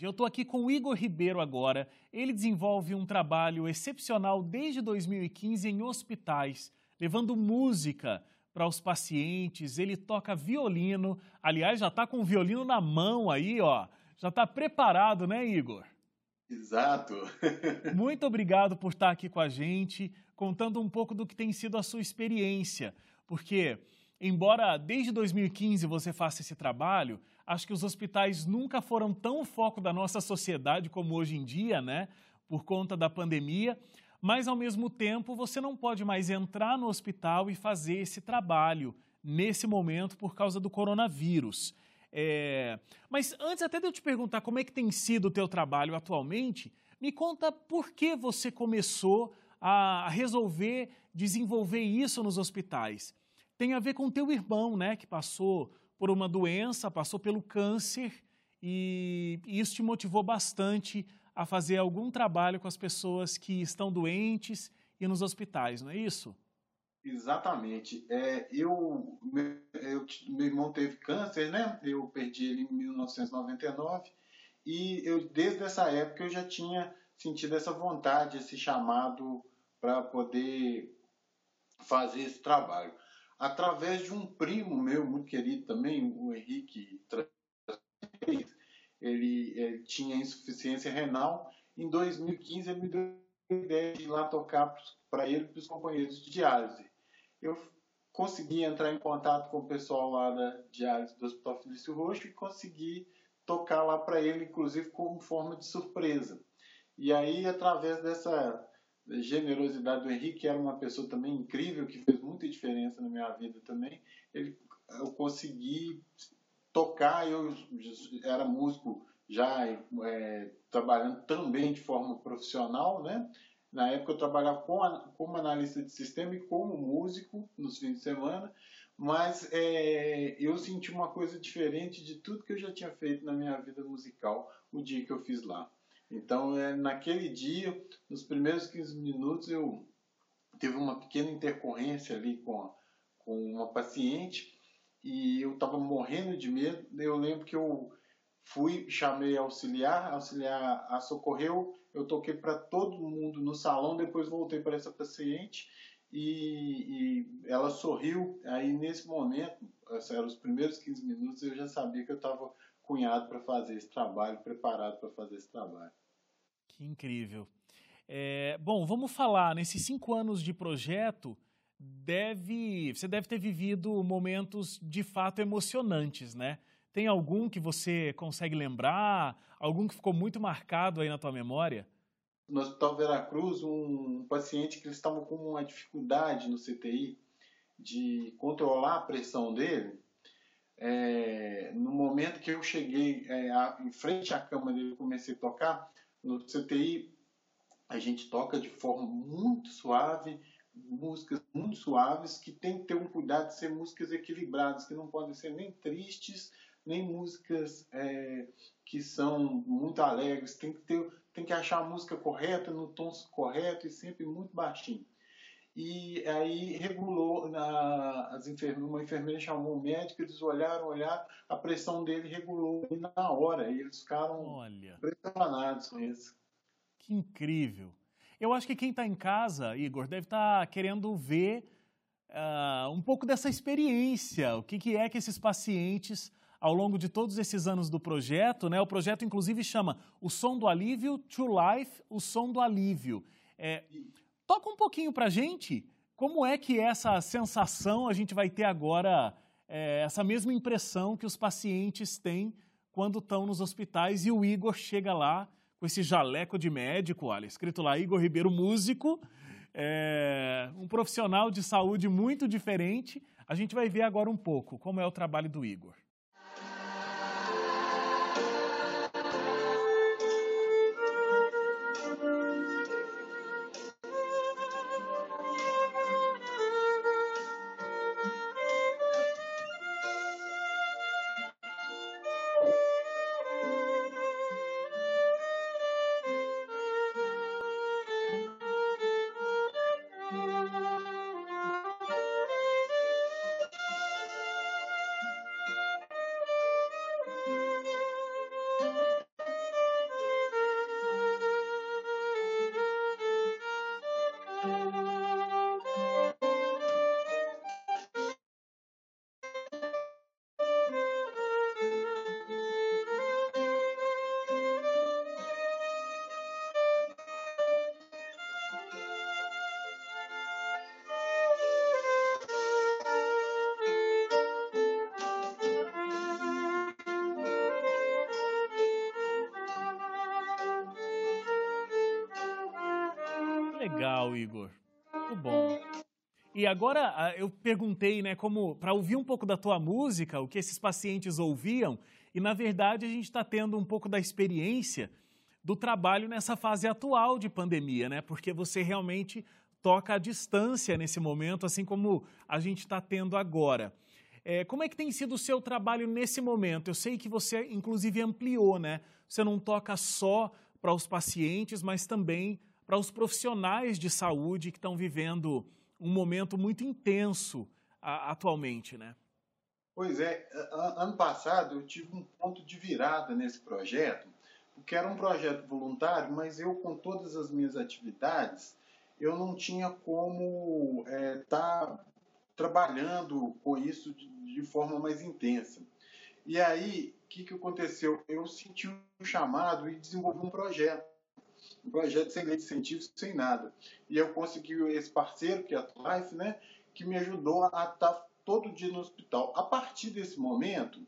Eu estou aqui com o Igor Ribeiro agora. Ele desenvolve um trabalho excepcional desde 2015 em hospitais, levando música para os pacientes. Ele toca violino. Aliás, já está com o violino na mão aí, ó. Já está preparado, né, Igor? Exato. Muito obrigado por estar aqui com a gente, contando um pouco do que tem sido a sua experiência. Porque, embora desde 2015 você faça esse trabalho, acho que os hospitais nunca foram tão foco da nossa sociedade como hoje em dia, né? Por conta da pandemia. Mas, ao mesmo tempo, você não pode mais entrar no hospital e fazer esse trabalho nesse momento por causa do coronavírus. É... Mas antes até de eu te perguntar como é que tem sido o teu trabalho atualmente, me conta por que você começou a resolver desenvolver isso nos hospitais. Tem a ver com teu irmão, né, que passou por uma doença, passou pelo câncer e isso te motivou bastante a fazer algum trabalho com as pessoas que estão doentes e nos hospitais, não é isso? Exatamente. É, eu, meu, eu, meu irmão teve câncer, né? Eu perdi ele em 1999 e eu desde essa época eu já tinha sentido essa vontade, esse chamado para poder fazer esse trabalho. Através de um primo meu muito querido também, o Henrique ele, ele tinha insuficiência renal. Em 2015 ele me deu a ideia de ir lá tocar para ele e para os companheiros de diálise eu consegui entrar em contato com o pessoal lá da diálise do Hospital Felício Roxo e consegui tocar lá para ele, inclusive como forma de surpresa. E aí, através dessa generosidade do Henrique, que era uma pessoa também incrível, que fez muita diferença na minha vida também, ele, eu consegui tocar, eu era músico já é, trabalhando também de forma profissional, né? Na época eu trabalhava com, como analista de sistema e como músico nos fins de semana, mas é, eu senti uma coisa diferente de tudo que eu já tinha feito na minha vida musical o dia que eu fiz lá. Então, é, naquele dia, nos primeiros 15 minutos, eu teve uma pequena intercorrência ali com, a, com uma paciente e eu estava morrendo de medo. Eu lembro que eu fui, chamei a auxiliar, a auxiliar a socorreu, eu toquei para todo mundo no salão, depois voltei para essa paciente e, e, ela sorriu. Aí nesse momento, eram os primeiros 15 minutos, eu já sabia que eu estava cunhado para fazer esse trabalho, preparado para fazer esse trabalho. Que incrível. É, bom, vamos falar, nesses cinco anos de projeto, deve, você deve ter vivido momentos de fato emocionantes, né? Tem algum que você consegue lembrar? Algum que ficou muito marcado aí na tua memória? No Hospital Veracruz, um paciente que eles estavam com uma dificuldade no CTI de controlar a pressão dele. É, no momento que eu cheguei é, em frente à cama dele comecei a tocar, no CTI a gente toca de forma muito suave, músicas muito suaves, que tem que ter um cuidado de ser músicas equilibradas, que não podem ser nem tristes, nem músicas é, que são muito alegres. Tem que, ter, tem que achar a música correta, no tom correto e sempre muito baixinho. E aí regulou, na, as enfermeiras, uma enfermeira chamou o médico, eles olharam, olharam, a pressão dele regulou na hora. E eles ficaram Olha. impressionados com isso. Que incrível. Eu acho que quem está em casa, Igor, deve estar tá querendo ver uh, um pouco dessa experiência. O que, que é que esses pacientes ao longo de todos esses anos do projeto. Né? O projeto, inclusive, chama O Som do Alívio, True Life, O Som do Alívio. É, toca um pouquinho para gente como é que essa sensação a gente vai ter agora, é, essa mesma impressão que os pacientes têm quando estão nos hospitais e o Igor chega lá com esse jaleco de médico, olha, escrito lá Igor Ribeiro, músico, é, um profissional de saúde muito diferente. A gente vai ver agora um pouco como é o trabalho do Igor. Legal, Igor. Muito bom. E agora eu perguntei, né, como para ouvir um pouco da tua música, o que esses pacientes ouviam, e na verdade a gente está tendo um pouco da experiência do trabalho nessa fase atual de pandemia, né? Porque você realmente toca à distância nesse momento, assim como a gente está tendo agora. É, como é que tem sido o seu trabalho nesse momento? Eu sei que você, inclusive, ampliou, né? Você não toca só para os pacientes, mas também para os profissionais de saúde que estão vivendo um momento muito intenso a, atualmente, né? Pois é, ano passado eu tive um ponto de virada nesse projeto, porque era um projeto voluntário, mas eu com todas as minhas atividades, eu não tinha como estar é, tá trabalhando com isso de, de, forma mais intensa. E aí, o que, que aconteceu? Eu senti um chamado e desenvolvi um projeto um projeto sem lei de incentivo, sem nada. E eu consegui esse parceiro, que é a Life, né, que me ajudou a estar todo dia no hospital. A partir desse momento,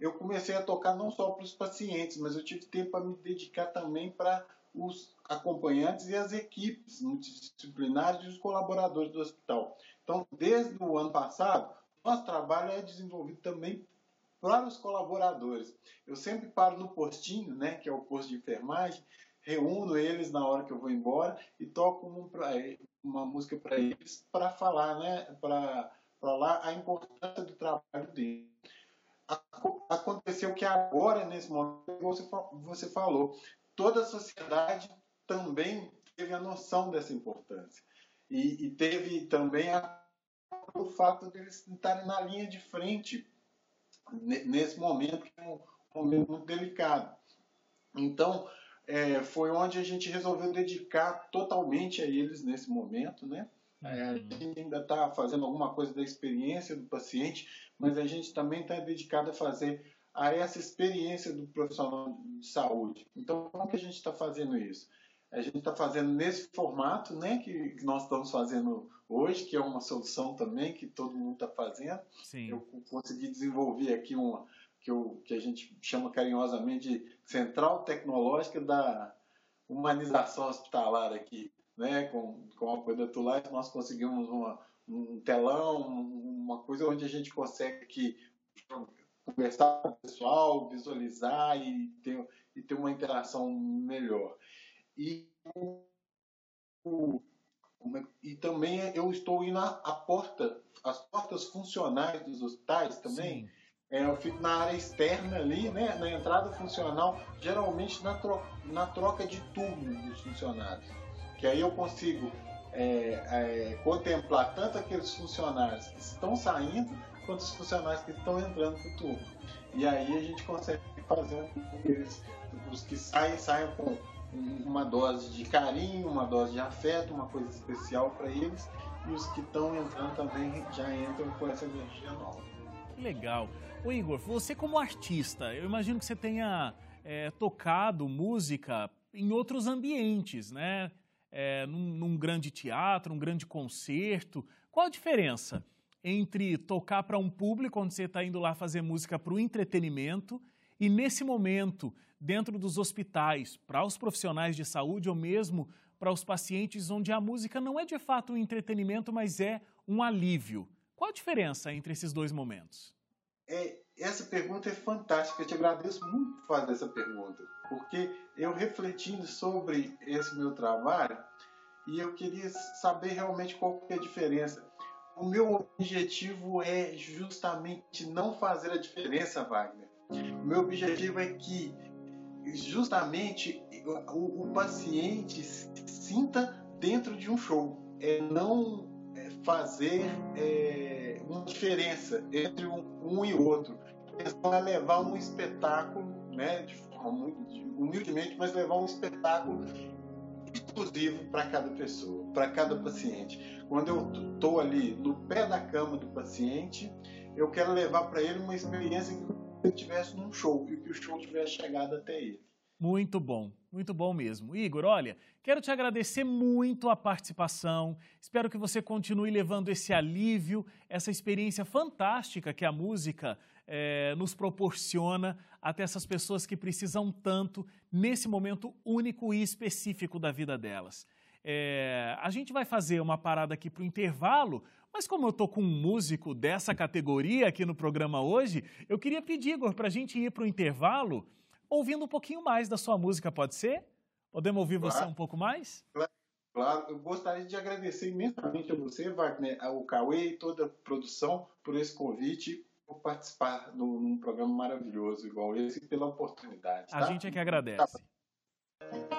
eu comecei a tocar não só para os pacientes, mas eu tive tempo para me dedicar também para os acompanhantes e as equipes multidisciplinares e os colaboradores do hospital. Então, desde o ano passado, nosso trabalho é desenvolvido também para os colaboradores. Eu sempre paro no postinho, né, que é o posto de enfermagem, reúno eles na hora que eu vou embora e toco um pra, uma música para eles para falar, né, para lá a importância do trabalho deles. Aconteceu que agora, nesse momento, você, você falou, toda a sociedade também teve a noção dessa importância. E, e teve também a, o fato de eles estarem na linha de frente nesse momento, que é um momento muito delicado. Então, é, foi onde a gente resolveu dedicar totalmente a eles nesse momento, né? É, a gente ainda está fazendo alguma coisa da experiência do paciente, mas a gente também está dedicado a fazer a essa experiência do profissional de saúde. Então, como que a gente está fazendo isso? A gente está fazendo nesse formato, né, que nós estamos fazendo hoje, que é uma solução também que todo mundo está fazendo. Sim. Eu consegui desenvolver aqui uma, que, que a gente chama carinhosamente de central tecnológica da humanização hospitalar aqui, né? com, com o apoio da Tulite, nós conseguimos uma, um telão, uma coisa onde a gente consegue conversar com o pessoal, visualizar e ter, e ter uma interação melhor. E, o, e também eu estou indo à porta, as portas funcionais dos hospitais também. Sim é, eu fico na área externa ali, né, na entrada funcional, geralmente na, tro na troca de turno dos funcionários. Que aí eu consigo é, é, contemplar tanto aqueles funcionários que estão saindo, quanto os funcionários que estão entrando para o turno. E aí a gente consegue fazer com que eles, os que saem, saiam com uma dose de carinho, uma dose de afeto, uma coisa especial para eles, e os que estão entrando também já entram com essa energia nova. Que legal. Ô Igor, você como artista, eu imagino que você tenha é, tocado música em outros ambientes, né? É, num, num, grande teatro, um grande concerto. Qual a diferença entre tocar para um público, onde você está indo lá fazer música para o entretenimento, e nesse momento, dentro dos hospitais, para os profissionais de saúde ou mesmo para os pacientes, onde a música não é de fato um entretenimento, mas é um alívio? Qual a diferença entre esses dois momentos? É, essa pergunta é fantástica. Eu te agradeço muito por fazer essa pergunta, porque eu refletindo sobre esse meu trabalho e eu queria saber realmente qual é a diferença. O meu objetivo é justamente não fazer a diferença, Wagner. O meu objetivo é que justamente o, o paciente sinta dentro de um show. É não fazer é, uma diferença entre um, um e outro. Questão é levar um espetáculo, né, de forma muito, humildemente, mas levar um espetáculo exclusivo para cada pessoa, para cada paciente. Quando eu estou ali no pé da cama do paciente, eu quero levar para ele uma experiência que ele estivesse num show e que o show tivesse chegado até ele. Muito bom, muito bom mesmo. Igor, olha, quero te agradecer muito a participação. Espero que você continue levando esse alívio, essa experiência fantástica que a música é, nos proporciona até essas pessoas que precisam tanto nesse momento único e específico da vida delas. É, a gente vai fazer uma parada aqui para o intervalo, mas como eu estou com um músico dessa categoria aqui no programa hoje, eu queria pedir, Igor, para a gente ir para o intervalo ouvindo um pouquinho mais da sua música, pode ser? Podemos ouvir claro. você um pouco mais? Claro. Claro, eu gostaria de agradecer imensamente a você, Wagner, ao Cauê e toda a produção por esse convite, por participar de um programa maravilhoso igual esse e pela oportunidade. Tá? A gente é que agradece. Tá.